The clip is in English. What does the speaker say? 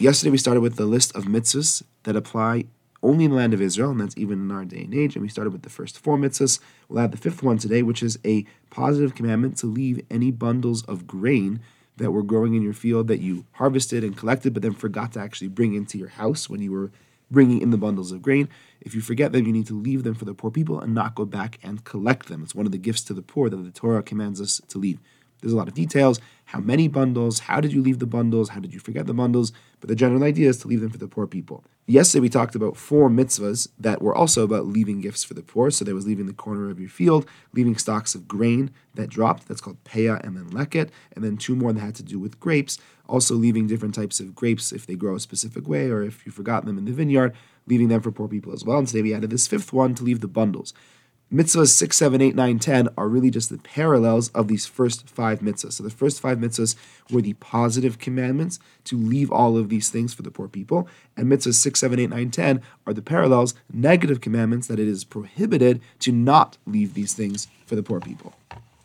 Yesterday we started with the list of mitzvahs that apply only in the land of Israel, and that's even in our day and age. And we started with the first four mitzvahs. We'll add the fifth one today, which is a positive commandment to leave any bundles of grain that were growing in your field that you harvested and collected, but then forgot to actually bring into your house when you were bringing in the bundles of grain. If you forget them, you need to leave them for the poor people and not go back and collect them. It's one of the gifts to the poor that the Torah commands us to leave. There's a lot of details. How many bundles? How did you leave the bundles? How did you forget the bundles? But the general idea is to leave them for the poor people. Yesterday we talked about four mitzvahs that were also about leaving gifts for the poor. So there was leaving the corner of your field, leaving stocks of grain that dropped. That's called peah and then leket. And then two more that had to do with grapes. Also leaving different types of grapes if they grow a specific way or if you forgot them in the vineyard, leaving them for poor people as well. And today we added this fifth one to leave the bundles mitzvahs 6, 7, 8, 9, 10 are really just the parallels of these first five mitzvahs. So the first five mitzvahs were the positive commandments to leave all of these things for the poor people. And mitzvahs 6, 7, 8, 9, 10 are the parallels, negative commandments that it is prohibited to not leave these things for the poor people.